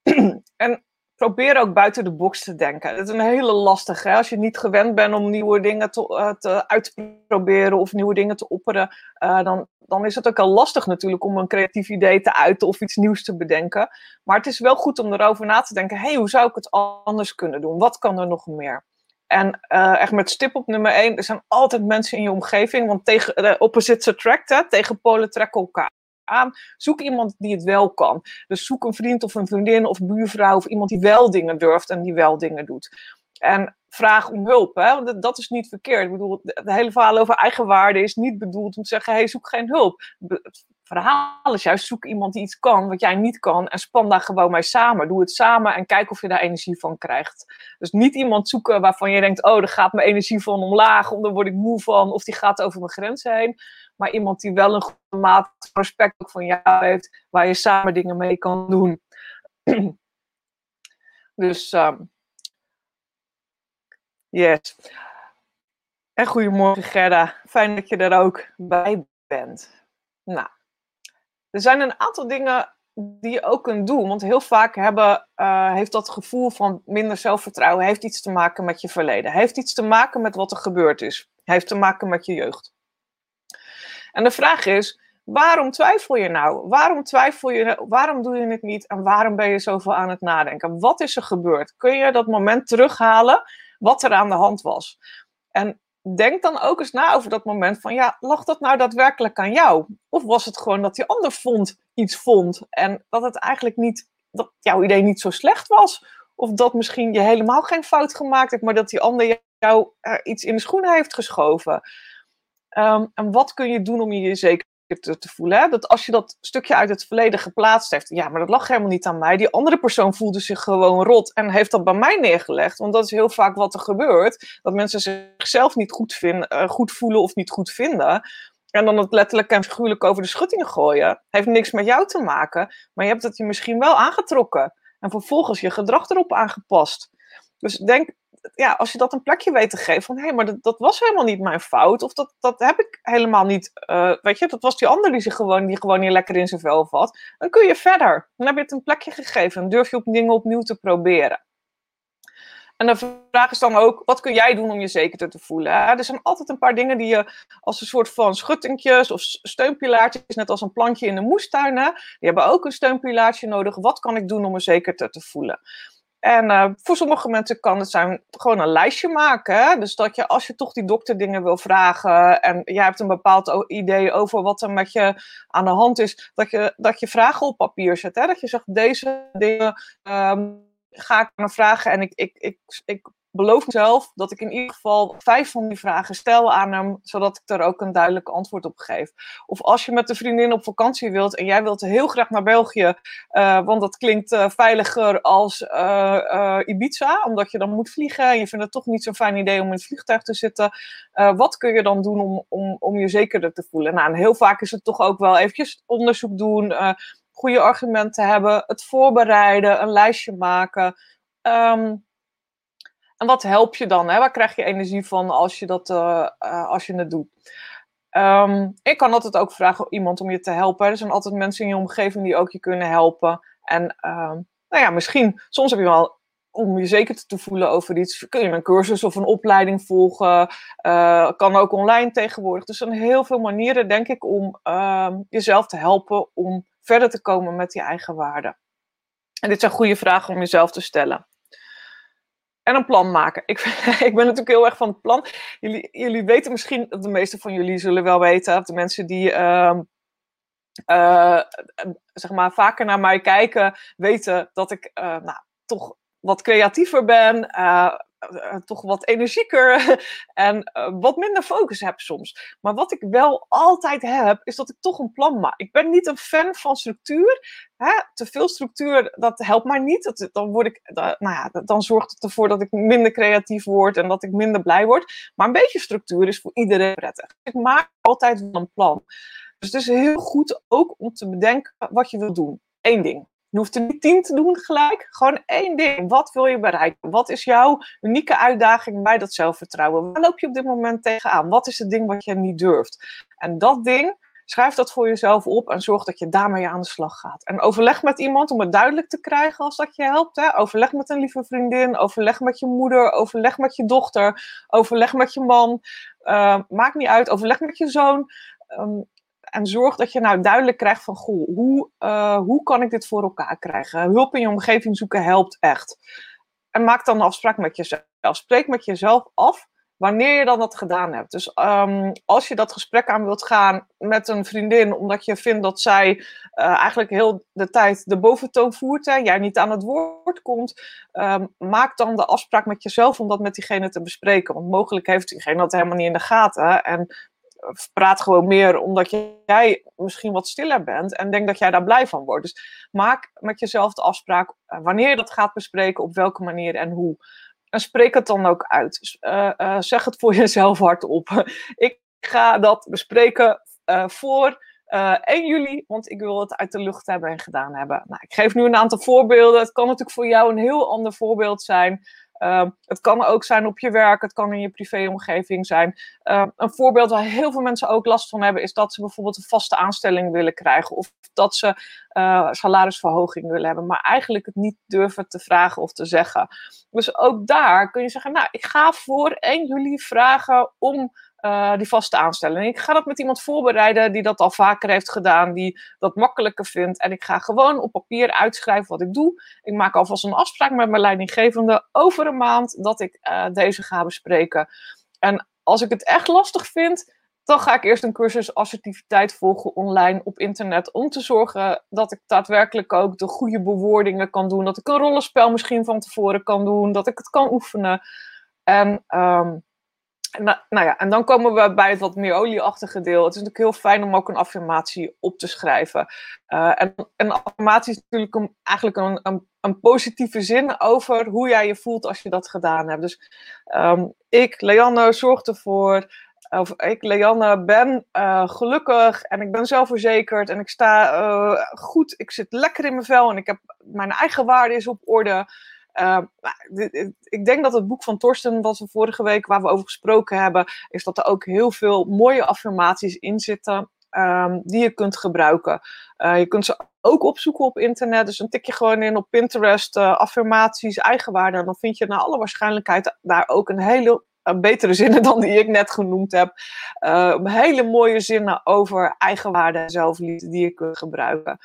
[SPEAKER 1] en probeer ook buiten de box te denken. Het is een hele lastige. Hè? Als je niet gewend bent om nieuwe dingen te, uh, te, uit te proberen of nieuwe dingen te opperen, uh, dan, dan is het ook al lastig natuurlijk om een creatief idee te uiten of iets nieuws te bedenken. Maar het is wel goed om erover na te denken: hey, hoe zou ik het anders kunnen doen? Wat kan er nog meer? En uh, echt met stip op nummer één, er zijn altijd mensen in je omgeving, want tegen opposites attract, tegen polen trekken elkaar aan. Zoek iemand die het wel kan. Dus zoek een vriend of een vriendin of buurvrouw of iemand die wel dingen durft en die wel dingen doet. En vraag om hulp. Hè? Dat is niet verkeerd. Ik bedoel, het hele verhaal over eigenwaarde is niet bedoeld om te zeggen: hey, zoek geen hulp. Het verhaal is juist: zoek iemand die iets kan wat jij niet kan en span daar gewoon mee samen. Doe het samen en kijk of je daar energie van krijgt. Dus niet iemand zoeken waarvan je denkt: oh, daar gaat mijn energie van omlaag, of daar word ik moe van, of die gaat over mijn grenzen heen maar iemand die wel een goede mate respect van jou heeft, waar je samen dingen mee kan doen. dus, um, yes. En goedemorgen Gerda, fijn dat je er ook bij bent. Nou, er zijn een aantal dingen die je ook kunt doen. Want heel vaak hebben, uh, heeft dat gevoel van minder zelfvertrouwen heeft iets te maken met je verleden. Heeft iets te maken met wat er gebeurd is. Heeft te maken met je jeugd. En de vraag is, waarom twijfel je nou? Waarom twijfel je, waarom doe je het niet en waarom ben je zoveel aan het nadenken? Wat is er gebeurd? Kun je dat moment terughalen wat er aan de hand was? En denk dan ook eens na over dat moment van, ja, lag dat nou daadwerkelijk aan jou? Of was het gewoon dat die ander vond, iets vond en dat het eigenlijk niet, dat jouw idee niet zo slecht was? Of dat misschien je helemaal geen fout gemaakt hebt, maar dat die ander jou er iets in de schoenen heeft geschoven? Um, en wat kun je doen om je zeker te, voelen? Hè? Dat als je dat stukje uit het verleden geplaatst heeft, ja, maar dat lag helemaal niet aan mij. Die andere persoon voelde zich gewoon rot en heeft dat bij mij neergelegd. Want dat is heel vaak wat er gebeurt. Dat mensen zichzelf niet goed, vinden, uh, goed voelen of niet goed vinden. En dan het letterlijk en figuurlijk over de schuttingen gooien. Heeft niks met jou te maken. Maar je hebt het je misschien wel aangetrokken. En vervolgens je gedrag erop aangepast. Dus denk ja, als je dat een plekje weet te geven, van hé, hey, maar dat, dat, was helemaal niet mijn fout, of dat, dat heb ik helemaal niet, uh, weet je, dat was die ander die, zich gewoon, die gewoon niet lekker in zijn vel vat, dan kun je verder. Dan heb je het een plekje gegeven en durf je op dingen opnieuw te proberen. En de vraag is dan ook, wat kun jij doen om je zekerder te voelen? Er zijn altijd een paar dingen die je als een soort van schuttingjes of steunpilaartjes, net als een plantje in de moestuin, hè, die hebben ook een steunpilaartje nodig. Wat kan ik doen om me zekerder te voelen? En uh, voor sommige mensen kan het zijn gewoon een lijstje maken. Hè? Dus dat je, als je toch die dokter dingen wil vragen en jij hebt een bepaald idee over wat er met je aan de hand is, dat je, dat je vragen op papier zet. Hè? Dat je zegt, deze dingen um, ga ik naar vragen en ik, ik, ik, ik beloof mezelf dat ik in ieder geval vijf van die vragen stel aan hem, zodat ik er ook een duidelijk antwoord op geef. Of als je met een vriendin op vakantie wilt en jij wilt heel graag naar België, uh, want dat klinkt uh, veiliger als uh, Ibiza, omdat je dan moet vliegen en je vindt het toch niet zo'n fijn idee om in het vliegtuig te zitten. wat kun je dan doen om, om, om je zekerder te voelen? Nou, en heel vaak is het toch ook wel eventjes onderzoek doen, goede argumenten hebben, het voorbereiden, een lijstje maken. Um, en wat help je dan? Hè? Waar krijg je energie van als je, dat, uh, uh, als je het doet? Um, ik kan altijd ook vragen iemand om je te helpen. Er zijn altijd mensen in je omgeving die ook je kunnen helpen. En um, nou ja, misschien, soms heb je wel, om je zeker te voelen over iets, kun je een cursus of een opleiding volgen. Uh, kan ook online tegenwoordig. Dus er zijn heel veel manieren, denk ik, om um, jezelf te helpen om verder te komen met je eigen waarden. En dit zijn goede vragen om jezelf te stellen. En een plan maken. Ik, ik ben natuurlijk heel erg van het plan. Jullie, jullie weten misschien, de meeste van jullie zullen wel weten, de mensen die uh, uh, zeg maar vaker naar mij kijken, weten dat ik uh, nou, toch wat creatiever ben, uh, uh, toch wat energieker en uh, wat minder focus heb soms. Maar wat ik wel altijd heb, is dat ik toch een plan maak. Ik ben niet een fan van structuur. Hè? Te veel structuur, dat helpt mij niet. Dat, dan, word ik, nou ja, dan zorgt het ervoor dat ik minder creatief word en dat ik minder blij word. Maar een beetje structuur is voor iedereen prettig. Ik maak altijd een plan. Dus het is heel goed ook om te bedenken wat je wil doen. Eén ding. Je hoeft er niet tien te doen gelijk. Gewoon één ding. Wat wil je bereiken? Wat is jouw unieke uitdaging bij dat zelfvertrouwen? Waar loop je op dit moment tegenaan? Wat is het ding wat je niet durft? En dat ding, schrijf dat voor jezelf op en zorg dat je daarmee aan de slag gaat. En overleg met iemand om het duidelijk te krijgen als dat je helpt. Hè? Overleg met een lieve vriendin, overleg met je moeder, overleg met je dochter, overleg met je man. Uh, maakt niet uit, overleg met je zoon. Um, en zorg dat je nou duidelijk krijgt van, goh, hoe, uh, hoe kan ik dit voor elkaar krijgen? Hulp in je omgeving zoeken helpt echt. En maak dan een afspraak met jezelf. Spreek met jezelf af wanneer je dan dat gedaan hebt. Dus um, als je dat gesprek aan wilt gaan met een vriendin, omdat je vindt dat zij uh, eigenlijk heel de tijd de boventoon voert en jij niet aan het woord komt, um, maak dan de afspraak met jezelf om dat met diegene te bespreken. Want mogelijk heeft diegene dat helemaal niet in de gaten. En praat gewoon meer omdat jij misschien wat stiller bent en denk dat jij daar blij van wordt. Dus maak met jezelf de afspraak uh, wanneer je dat gaat bespreken, op welke manier en hoe. En spreek het dan ook uit. Uh, uh, zeg het voor jezelf hardop. ik ga dat bespreken voor 1 juli, want ik wil het uit de lucht hebben en gedaan hebben. Nou, ik geef nu een aantal voorbeelden. Het kan natuurlijk voor jou een heel ander voorbeeld zijn. Uh, het kan ook zijn op je werk, het kan in je privéomgeving zijn. Uh, een voorbeeld waar heel veel mensen ook last van hebben, is dat ze bijvoorbeeld een vaste aanstelling willen krijgen. Of dat ze uh, salarisverhoging willen hebben, maar eigenlijk het niet durven te vragen of te zeggen. Dus ook daar kun je zeggen, nou, ik ga voor 1 juli vragen om uh, die vaste aanstelling. Ik ga dat met iemand voorbereiden die dat al vaker heeft gedaan, die dat makkelijker vindt. En ik ga gewoon op papier uitschrijven wat ik doe. Ik maak alvast een afspraak met mijn leidinggevende over een maand dat ik uh, deze ga bespreken. En als ik het echt lastig vind, dan ga ik eerst een cursus assertiviteit volgen online op internet. Om te zorgen dat ik daadwerkelijk ook de goede bewoordingen kan doen. Dat ik een rollenspel misschien van tevoren kan doen. Dat ik het kan oefenen. En um, nou, nou, ja, en dan komen we bij het wat meer olieachtige deel. Het is natuurlijk heel fijn om ook een affirmatie op te schrijven. Uh, en een affirmatie is natuurlijk een, eigenlijk een, een, een, positieve zin over hoe jij je voelt als je dat gedaan hebt. Dus um, ik, Leanne, zorg ervoor. Of ik, Leanne, ben uh, gelukkig en ik ben zelfverzekerd en ik sta uh, goed. Ik zit lekker in mijn vel en ik heb mijn eigen waarde is op orde. Uh, ik denk dat het boek van Torsten, wat we vorige week, waar we over gesproken hebben, is dat er ook heel veel mooie affirmaties in zitten. Um, die je kunt gebruiken. Uh, je kunt ze ook opzoeken op internet. Dus dan tik je gewoon in op Pinterest uh, affirmaties, eigenwaarde. En dan vind je naar alle waarschijnlijkheid daar ook een hele betere zinnen dan die ik net genoemd heb. hele mooie zinnen over eigenwaarde en zelfliefde die je kunt gebruiken.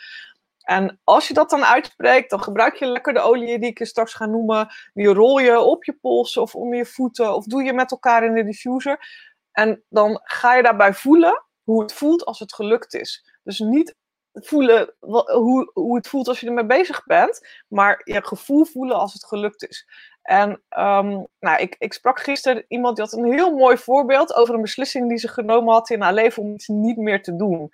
[SPEAKER 1] En als je dat dan uitspreekt, dan gebruik je lekker de olie die ik je straks ga noemen. Die rol je op je pols of onder je voeten of doe je met elkaar in de diffuser. En dan ga je daarbij voelen hoe het voelt als het gelukt is. Dus niet voelen hoe, hoe het voelt als je ermee bezig bent, maar je gevoel voelen als het gelukt is. En um, nou, ik, ik sprak gisteren iemand die had een heel mooi voorbeeld over een beslissing die ze genomen had in haar leven om iets niet meer te doen.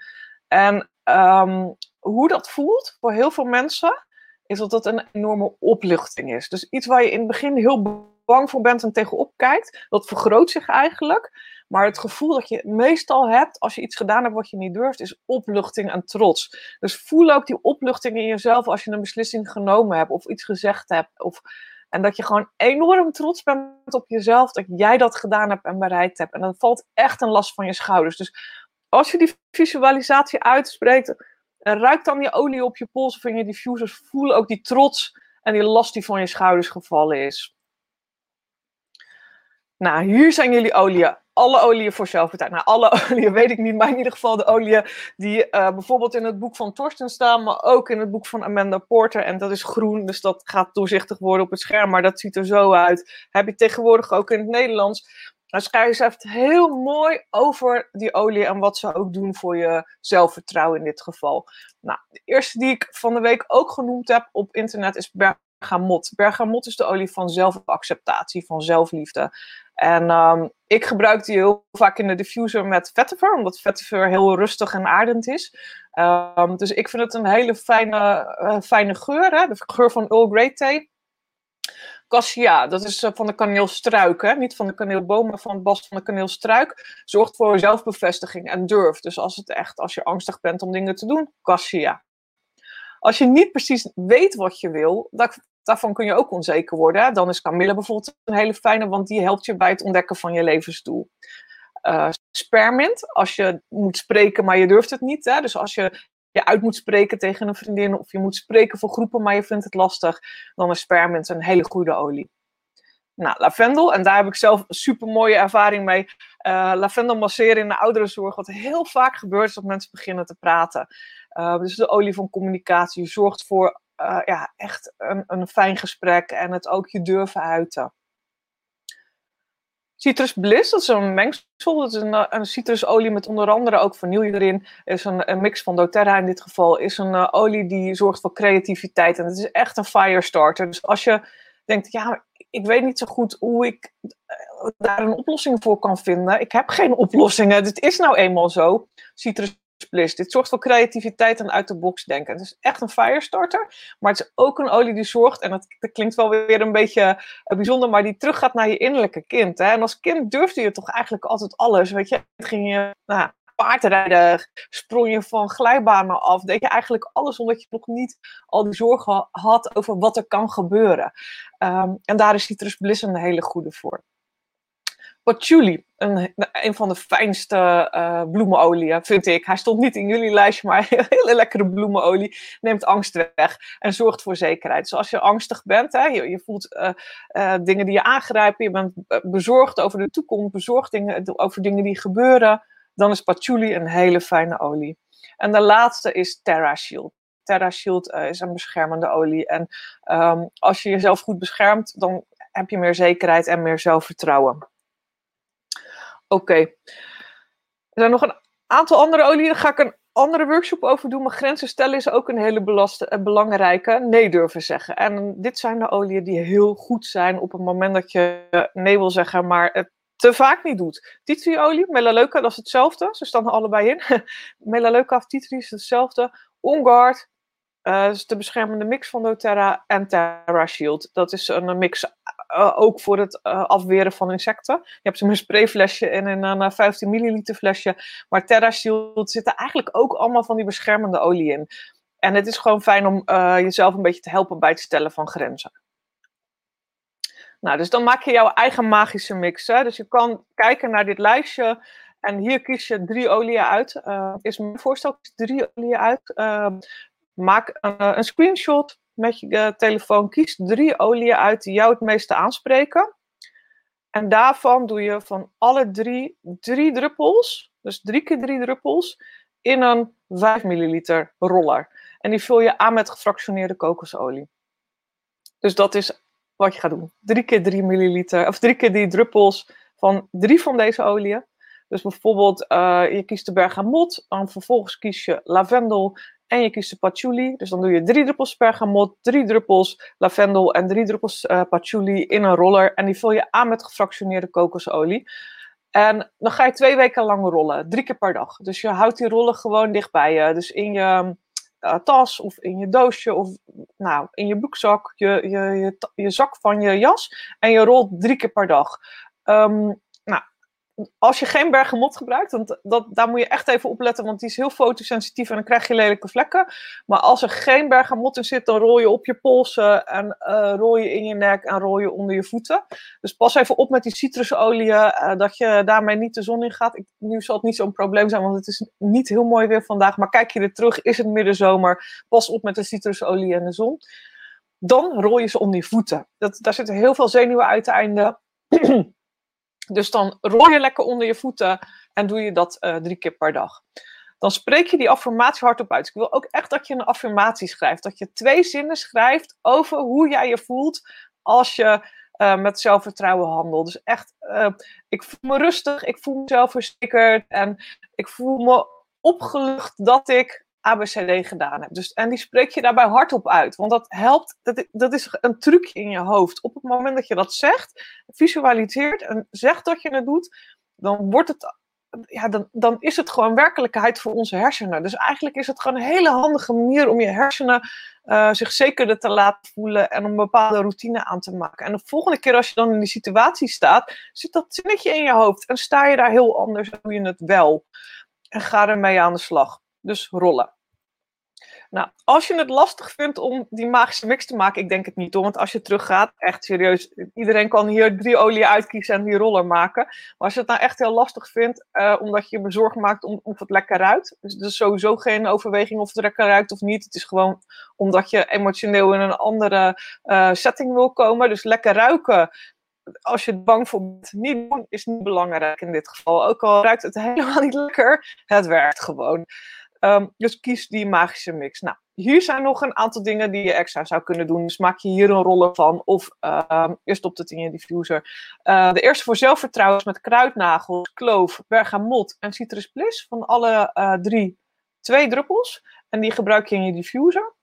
[SPEAKER 1] En um, hoe dat voelt voor heel veel mensen, is dat het een enorme opluchting is. Dus iets waar je in het begin heel bang voor bent en tegenop kijkt, dat vergroot zich eigenlijk. Maar het gevoel dat je meestal hebt als je iets gedaan hebt wat je niet durft, is opluchting en trots. Dus voel ook die opluchting in jezelf als je een beslissing genomen hebt of iets gezegd hebt. Of, en dat je gewoon enorm trots bent op jezelf dat jij dat gedaan hebt en bereikt hebt. En dan valt echt een last van je schouders. Dus als je die visualisatie uitspreekt, ruik dan je olie op je pols van je diffusers. Voel ook die trots en die last die van je schouders gevallen is. Nou, hier zijn jullie oliën. Alle oliën voor zelfvertrouwen. Nou, alle oliën weet ik niet, maar in ieder geval de oliën die uh, bijvoorbeeld in het boek van Torsten staan, maar ook in het boek van Amanda Porter. En dat is groen, dus dat gaat doorzichtig worden op het scherm, maar dat ziet er zo uit. Heb je tegenwoordig ook in het Nederlands. Nou, schrijven heeft heel mooi over die olie en wat ze ook doen voor je zelfvertrouwen in dit geval. Nou, de eerste die ik van de week ook genoemd heb op internet is bergamot. Bergamot is de olie van zelfacceptatie, van zelfliefde. En um, ik gebruik die heel vaak in de diffuser met vetiver, omdat vetiver heel rustig en aardend is. Um, dus ik vind het een hele fijne, uh, fijne geur, hè? de geur van Earl Grey thee. Cassia, dat is uh, van de kaneelstruik, hè? niet van de kaneelboom, maar van bast van de kaneelstruik. Zorgt voor zelfbevestiging en durf. Dus als het echt, als je angstig bent om dingen te doen, cassia. Als je niet precies weet wat je wil, daarvan kun je ook onzeker worden. Dan is Camille bijvoorbeeld een hele fijne, want die helpt je bij het ontdekken van je levensdoel. Uh, spermint, als je moet spreken, maar je durft het niet. Hè? Dus als je je uit moet spreken tegen een vriendin of je moet spreken voor groepen, maar je vindt het lastig, dan is spermint een hele goede olie. Nou, lavendel, en daar heb ik zelf een super mooie ervaring mee. Uh, lavendel masseren in de ouderenzorg, wat heel vaak gebeurt is dat mensen beginnen te praten. Uh, dus de olie van communicatie zorgt voor uh, ja, echt een, een fijn gesprek en het ook je durven uiten. Citrus Bliss, dat is een mengsel. Dat is een, een citrusolie met onder andere ook vanille erin. Is een, mix van doTERRA in dit geval. Is een uh, olie die zorgt voor creativiteit. En het is echt een firestarter. Dus als je denkt, ja, ik weet niet zo goed hoe ik daar een oplossing voor kan vinden. Ik heb geen oplossingen. Dit is nou eenmaal zo. Citrus Dit zorgt voor creativiteit en uit de box denken. Het is echt een firestarter, maar het is ook een olie die zorgt, en dat, klinkt wel weer een beetje uh, bijzonder, maar die teruggaat naar je innerlijke kind. Hè? En als kind durfde je toch eigenlijk altijd alles. Weet je, ging je nou, paardrijden, sprong je van glijbanen af, deed je eigenlijk alles omdat je nog niet al die zorgen had over wat er kan gebeuren. Um, en daar is Citrus Bliss een hele goede voor patchouli. Een, een van de fijnste uh, bloemenolieën, vind ik. Hij stond niet in jullie lijstje, maar een hele lekkere bloemenolie. Neemt angst weg en zorgt voor zekerheid. Dus als je angstig bent, hè, je, je voelt uh, uh, dingen die je aangrijpen, je bent bezorgd over de toekomst, bezorgd dingen, over dingen die gebeuren, dan is patchouli een hele fijne olie. En de laatste is Terra Shield. Terra Shield is een beschermende olie. En um, als je jezelf goed beschermt, dan heb je meer zekerheid en meer zelfvertrouwen. Oké. Er zijn nog een aantal andere oliën. Daar ga ik een andere workshop over doen. Maar grenzen stellen is ook een hele belaste, eh, belangrijke. Nee durven zeggen. En dit zijn de oliën die heel goed zijn op het moment dat je nee wil zeggen, maar het te vaak niet doet. Titri-olie, melaleuca, dat is hetzelfde. Ze staan er allebei in. melaleuca of titri is hetzelfde. OnGuard, uh, is de beschermende mix van doTERRA en Terra Shield. Dat is een mix uh, ook voor het uh, afweren van insecten. Je hebt zo'n sprayflesje en een 15 milliliter flesje. Maar Terra Shield zitten eigenlijk ook allemaal van die beschermende olie in. En het is gewoon fijn om jezelf een beetje te helpen bij het stellen van grenzen. Nou, dus dan maak je jouw eigen magische mix. Hè? Dus je kan kijken naar dit lijstje en hier kies je drie oliën uit. is mijn voorstel, drie oliën uit maak een, eh, een screenshot met je uh, telefoon. Kies drie oliën uit die jou het meeste aanspreken. En daarvan doe je van alle drie drie druppels, dus drie keer drie druppels, in een 5 milliliter roller. En die vul je aan met gefractioneerde kokosolie. Dus dat is wat je gaat doen. Drie keer drie milliliter, of drie keer die druppels van drie van deze oliën. Dus bijvoorbeeld, uh, je kiest de bergamot, dan vervolgens kies je lavendel en je kiest de patchouli. Dus dan doe je drie druppels bergamot, drie druppels lavendel en drie druppels uh, patchouli in een roller. En die vul je aan met gefractioneerde kokosolie. En dan ga je twee weken lang rollen, drie keer per dag. Dus je houdt die rollen gewoon dichtbij je. Dus in je uh, tas of in je doosje of nou, in je broekzak, je, je, je, zak van je jas. En je rolt drie keer per dag. Nou, als je geen bergamot gebruikt, want dat, daar moet je echt even op letten, want die is heel fotosensitief en dan krijg je lelijke vlekken. Maar als er geen bergamot in zit, dan rol je op je polsen en uh, rol je in je nek en rol je onder je voeten. Dus pas even op met die citrusolie, uh, dat je daarmee niet de zon in gaat. Ik, nu zal het niet zo'n probleem zijn, want het is niet heel mooi weer vandaag. Maar kijk je er terug, is het middenzomer, pas op met de citrusolie en de zon. Dan rol je ze onder je voeten. Dat, daar zitten heel veel zenuwen uiteinden. Dus dan rol je lekker onder je voeten en doe je dat uh, drie keer per dag. Dan spreek je die affirmatie hardop uit. Ik wil ook echt dat je een affirmatie schrijft. Dat je twee zinnen schrijft over hoe jij je voelt als je uh, met zelfvertrouwen handelt. Dus echt, uh, ik voel me rustig, ik voel me zelfverzekerd en ik voel me opgelucht dat ik ABCD gedaan heb. Dus, en die spreek je daarbij hardop uit. Want dat helpt, dat, dat is een trucje in je hoofd. Op het moment dat je dat zegt, visualiseert en zegt dat je het doet, dan wordt het. Ja, dan, dan is het gewoon werkelijkheid voor onze hersenen. Dus eigenlijk is het gewoon een hele handige manier om je hersenen uh, zich zekerder te laten voelen en een bepaalde routine aan te maken. En de volgende keer als je dan in die situatie staat, zit dat zinnetje in je hoofd en sta je daar heel anders en doe je het wel. En ga ermee aan de slag. Dus rollen. Nou, als je het lastig vindt om die magische mix te maken, ik denk het niet hoor, want als je teruggaat, echt serieus, iedereen kan hier drie olie uitkiezen en die roller maken. Maar als je het nou echt heel lastig vindt, uh, omdat je je bezorgd maakt om, of het lekker ruikt, dus er is sowieso geen overweging of het lekker ruikt of niet. Het is gewoon omdat je emotioneel in een andere uh, setting wil komen. Dus lekker ruiken, als je bang voor bent, niet doen, is niet belangrijk in dit geval. Ook al ruikt het helemaal niet lekker, het werkt gewoon. Um, dus kies die magische mix. Nou, hier zijn nog een aantal dingen die je extra zou kunnen doen. Dus maak je hier een roller van of uh, je stopt het in je diffuser. Uh, de eerste voor zelfvertrouwen is met kruidnagel, kloof, bergamot en citrus. Van alle uh, drie twee druppels. En die gebruik je in je diffuser.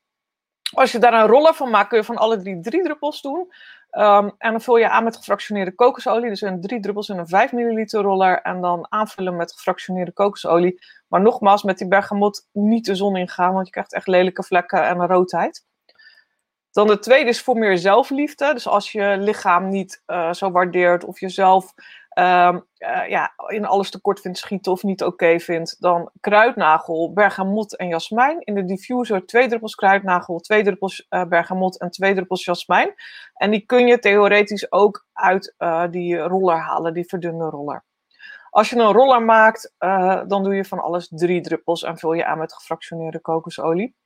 [SPEAKER 1] Als je daar een roller van maakt, kun je van alle drie drie druppels doen. Um, en dan vul je aan met gefractioneerde kokosolie. Dus een drie druppels in een 5 milliliter roller. En dan aanvullen met gefractioneerde kokosolie. Maar nogmaals, met die bergamot niet de zon ingaan. Want je krijgt echt lelijke vlekken en een roodheid. Dan de tweede is voor meer zelfliefde. Dus als je lichaam niet uh, zo waardeert of jezelf um, uh, ja, in alles tekort vindt schieten of niet oké vindt, dan kruidnagel, bergamot en jasmijn. In de diffuser twee druppels kruidnagel, twee druppels uh, bergamot en twee druppels jasmijn. En die kun je theoretisch ook uit die roller halen, die verdunde roller. Als je een roller maakt, uh, dan doe je van alles drie druppels en vul je aan met gefractioneerde kokosolie.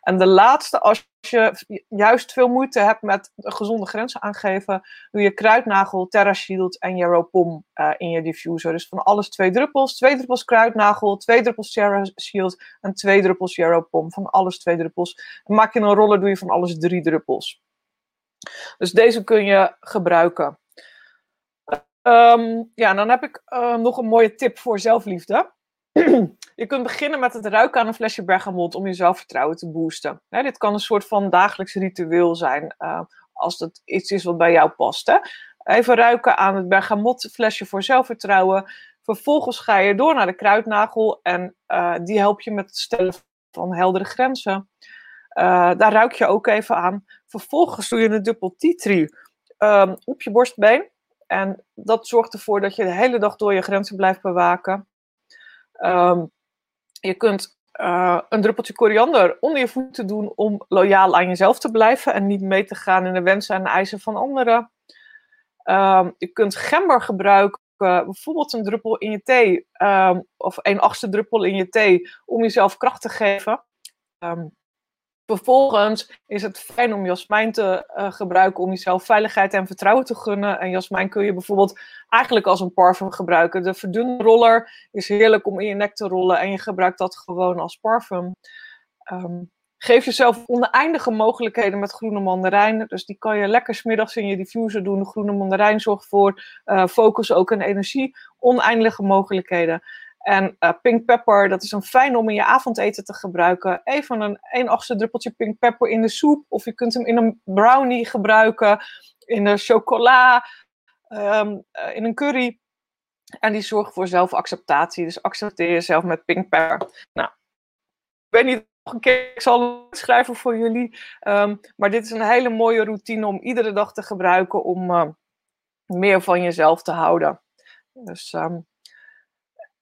[SPEAKER 1] En de laatste, als je juist veel moeite hebt met gezonde grenzen aangeven, doe je kruidnagel, Terra Shield en Yarrow uh, in je diffuser. Dus van alles twee druppels, twee druppels kruidnagel, twee druppels Terra Shield en twee druppels Yarrow Pom. Van alles twee druppels. Maak je een roller, doe je van alles drie druppels. Dus deze kun je gebruiken. Um, ja, dan heb ik uh, nog een mooie tip voor zelfliefde. je kunt beginnen met het ruiken aan een flesje bergamot om je zelfvertrouwen te boosten. Hè, dit kan een soort van dagelijks ritueel zijn, uh, als het iets is wat bij jou past. Hè. Even ruiken aan het bergamotflesje voor zelfvertrouwen. Vervolgens ga je door naar de kruidnagel en uh, die help je met het stellen van heldere grenzen. daar ruik je ook even aan. Vervolgens doe je een dubbel tea tree um, op je borstbeen. En dat zorgt ervoor dat je de hele dag door je grenzen blijft bewaken. Um, je kunt uh, een druppeltje koriander onder je voeten doen om loyaal aan jezelf te blijven en niet mee te gaan in de wensen en eisen van anderen. Um, je kunt gember gebruiken, bijvoorbeeld een druppel in je thee um, of een achtste druppel in je thee om jezelf kracht te geven. Vervolgens is het fijn om jasmijn te uh, gebruiken om jezelf veiligheid en vertrouwen te gunnen. En jasmijn kun je bijvoorbeeld eigenlijk als een parfum gebruiken. De verdunde roller is heerlijk om in je nek te rollen en je gebruikt dat gewoon als parfum. Um, geef jezelf oneindige mogelijkheden met groene mandarijn. Dus die kan je lekker smiddags in je diffuser doen. Groene mandarijn zorgt voor uh, focus ook en energie. Oneindige mogelijkheden. En uh, pink pepper, dat is een fijn om in je avondeten te gebruiken. Even een 1 achtste druppeltje pink pepper in de soep. Of je kunt hem in een brownie gebruiken, in een chocola, um, uh, in een curry. En die zorgt voor zelfacceptatie. Dus accepteer jezelf met pink pepper. Nou, ik weet niet nog een keer, ik zal het schrijven voor jullie. Um, maar dit is een hele mooie routine om iedere dag te gebruiken om uh, meer van jezelf te houden. Dus um,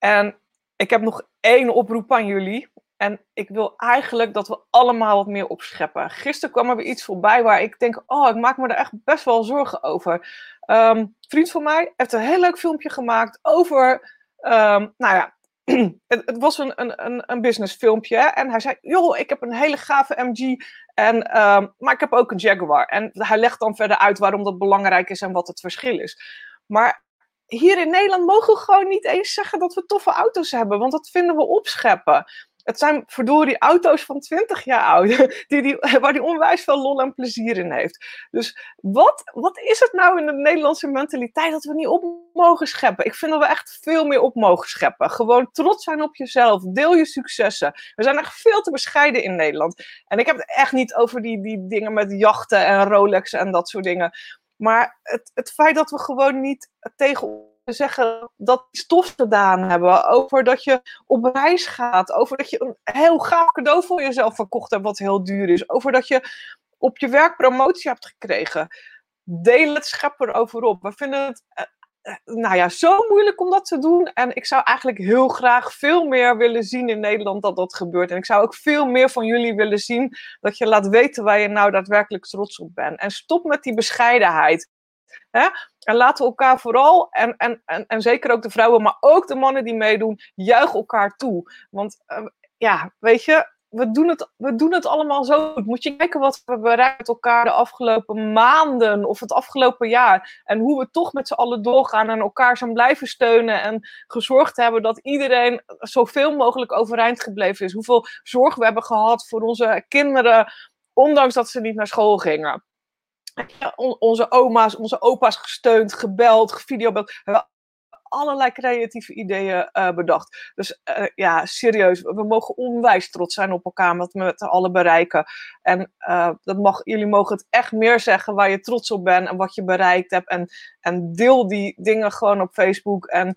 [SPEAKER 1] En ik heb nog één oproep aan jullie. En ik wil eigenlijk dat we allemaal wat meer opscheppen. Gisteren kwam er weer iets voorbij waar ik denk: oh, ik maak me er echt best wel zorgen over. Um, vriend van mij heeft een heel leuk filmpje gemaakt over. Um, nou ja, het, het, was een, een, een business filmpje. En hij zei: Joh, ik heb een hele gave MG. En, um, maar ik heb ook een Jaguar. En hij legt dan verder uit waarom dat belangrijk is en wat het verschil is. Maar hier in Nederland mogen we gewoon niet eens zeggen dat we toffe auto's hebben. Want dat vinden we opscheppen. Het zijn verdorie auto's van 20 jaar oud, die, die, waar die onwijs veel lol en plezier in heeft. Dus wat, wat is het nou in de Nederlandse mentaliteit dat we niet op mogen scheppen? Ik vind dat we echt veel meer op mogen scheppen. Gewoon trots zijn op jezelf, deel je successen. We zijn echt veel te bescheiden in Nederland. En ik heb het echt niet over die, die dingen met jachten en Rolex en dat soort dingen. Maar het, het feit dat we gewoon niet tegen zeggen dat die stof gedaan hebben. Over dat je op reis gaat. Over dat je een heel gaaf cadeau voor jezelf verkocht hebt wat heel duur is. Over dat je op je werk promotie hebt gekregen. Deel het schep erover op. We vinden het eh, nou ja, zo moeilijk om dat te doen. En ik zou eigenlijk heel graag veel meer willen zien in Nederland dat dat gebeurt. En ik zou ook veel meer van jullie willen zien dat je laat weten waar je nou daadwerkelijk trots op bent. En stop met die bescheidenheid. Hè? En laten we elkaar vooral, en, en, en, en zeker ook de vrouwen, maar ook de mannen die meedoen, juichen elkaar toe. Want uh, ja, weet je, we doen, het, we doen het allemaal zo. Moet je kijken wat we bereikt elkaar de afgelopen maanden of het afgelopen jaar. En hoe we toch met z'n allen doorgaan en elkaar zijn blijven steunen. En gezorgd hebben dat iedereen zoveel mogelijk overeind gebleven is. Hoeveel zorg we hebben gehad voor onze kinderen, ondanks dat ze niet naar school gingen onze oma's, onze opa's gesteund, gebeld, gevideobeld. We allerlei creatieve ideeën uh, bedacht. Dus uh, ja, serieus, we mogen onwijs trots zijn op elkaar wat we met alle bereiken. En uh, dat mag, jullie mogen het echt meer zeggen waar je trots op bent en wat je bereikt hebt. En, en deel die dingen gewoon op Facebook. En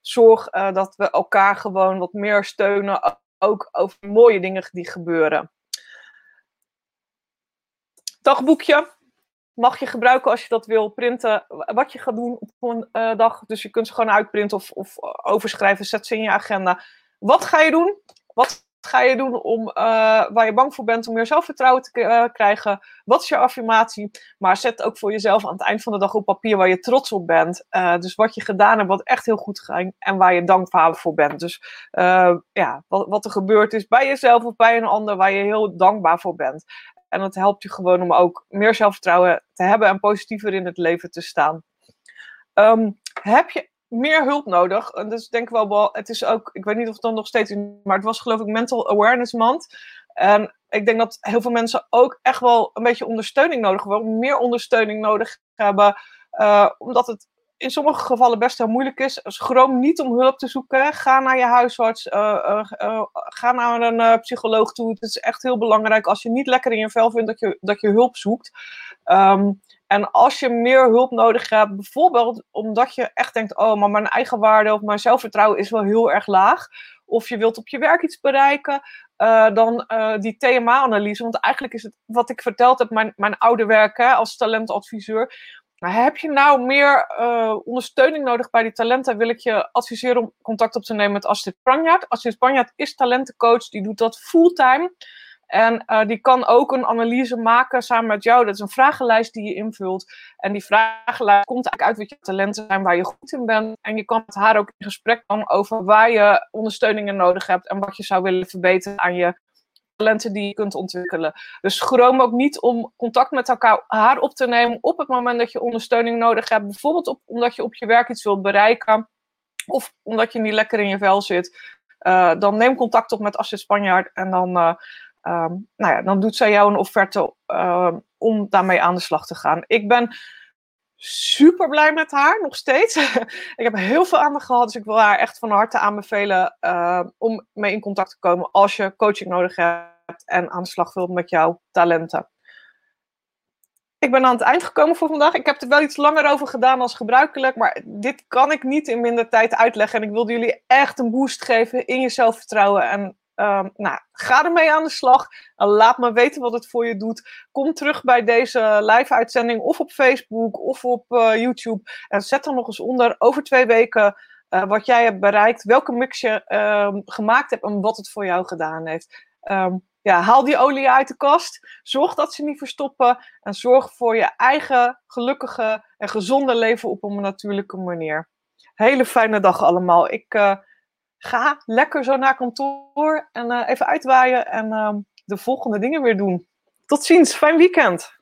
[SPEAKER 1] zorg dat we elkaar gewoon wat meer steunen, ook over mooie dingen die gebeuren dagboekje mag je gebruiken als je dat wil printen. Wat je gaat doen op een uh, dag. Dus je kunt ze gewoon uitprinten of, of overschrijven. Zet ze in je agenda. Wat ga je doen? Wat ga je doen om, uh, waar je bang voor bent om meer zelfvertrouwen te krijgen? Wat is je affirmatie? Maar zet ook voor jezelf aan het eind van de dag op papier waar je trots op bent. dus wat je gedaan hebt, wat echt heel goed ging en waar je dankbaar voor bent. Dus ja, wat, wat er gebeurd is bij jezelf of bij een ander waar je heel dankbaar voor bent. En het helpt je gewoon om ook meer zelfvertrouwen te hebben en positiever in het leven te staan. Um, heb je meer hulp nodig? En dus denk ik wel, wel, het is ook, ik weet niet of het dan nog steeds is, maar het was geloof ik Mental Awareness Month. En ik denk dat heel veel mensen ook echt wel een beetje ondersteuning nodig hebben, meer ondersteuning nodig hebben, uh, omdat het in sommige gevallen best heel moeilijk is. Schroom niet om hulp te zoeken. Ga naar je huisarts. Uh, uh, ga naar een psycholoog toe. Het is echt heel belangrijk als je niet lekker in je vel vindt dat je, dat je hulp zoekt. Um, en als je meer hulp nodig hebt, bijvoorbeeld omdat je echt denkt: oh, maar mijn eigen waarde of mijn zelfvertrouwen is wel heel erg laag. Of je wilt op je werk iets bereiken, dan die TMA-analyse. Want eigenlijk is het wat ik verteld heb, mijn, mijn oude werk hè, als talentadviseur maar heb je nou meer uh, ondersteuning nodig bij die talenten? Wil ik je adviseren om contact op te nemen met Astrid Spanjaard. Astrid Spanjaard is talentencoach, die doet dat fulltime. En uh, die kan ook een analyse maken samen met jou. Dat is een vragenlijst die je invult. En die vragenlijst komt eigenlijk uit wat je talenten zijn, waar je goed in bent. En je kan met haar ook in gesprek gaan over waar je ondersteuningen nodig hebt en wat je zou willen verbeteren aan je talenten die je kunt ontwikkelen. Dus schroom ook niet om contact met elkaar haar op te nemen op het moment dat je ondersteuning nodig hebt. Bijvoorbeeld op, omdat je op je werk iets wilt bereiken of omdat je niet lekker in je vel zit. Uh, dan neem contact op met Astrid Spanjaard en dan, uh, um, nou ja, dan doet zij jou een offerte uh, om daarmee aan de slag te gaan. Ik ben super blij met haar, nog steeds. ik heb heel veel aandacht gehad, dus ik wil haar echt van harte aanbevelen uh, om mee in contact te komen als je coaching nodig hebt en aan de slag wilt met jouw talenten. Ik ben aan het eind gekomen voor vandaag. Ik heb er wel iets langer over gedaan als gebruikelijk, maar dit kan ik niet in minder tijd uitleggen. En ik wilde jullie echt een boost geven in je zelfvertrouwen en Um, nou, ga ermee aan de slag. laat me weten wat het voor je doet. Kom terug bij deze live-uitzending of op Facebook of op uh, YouTube. En zet er nog eens onder. Over twee weken eh, wat jij hebt bereikt, welke mix je ehm, gemaakt hebt en wat het voor jou gedaan heeft. Ehm, ja, haal die olie uit de kast. Zorg dat ze niet verstoppen. En zorg voor je eigen gelukkige en gezonde leven op een natuurlijke manier. Hele fijne dag allemaal. Ik uh, ga lekker zo naar kantoor en uh, even uitwaaien en uh, de volgende dingen weer doen. Tot ziens, fijn weekend.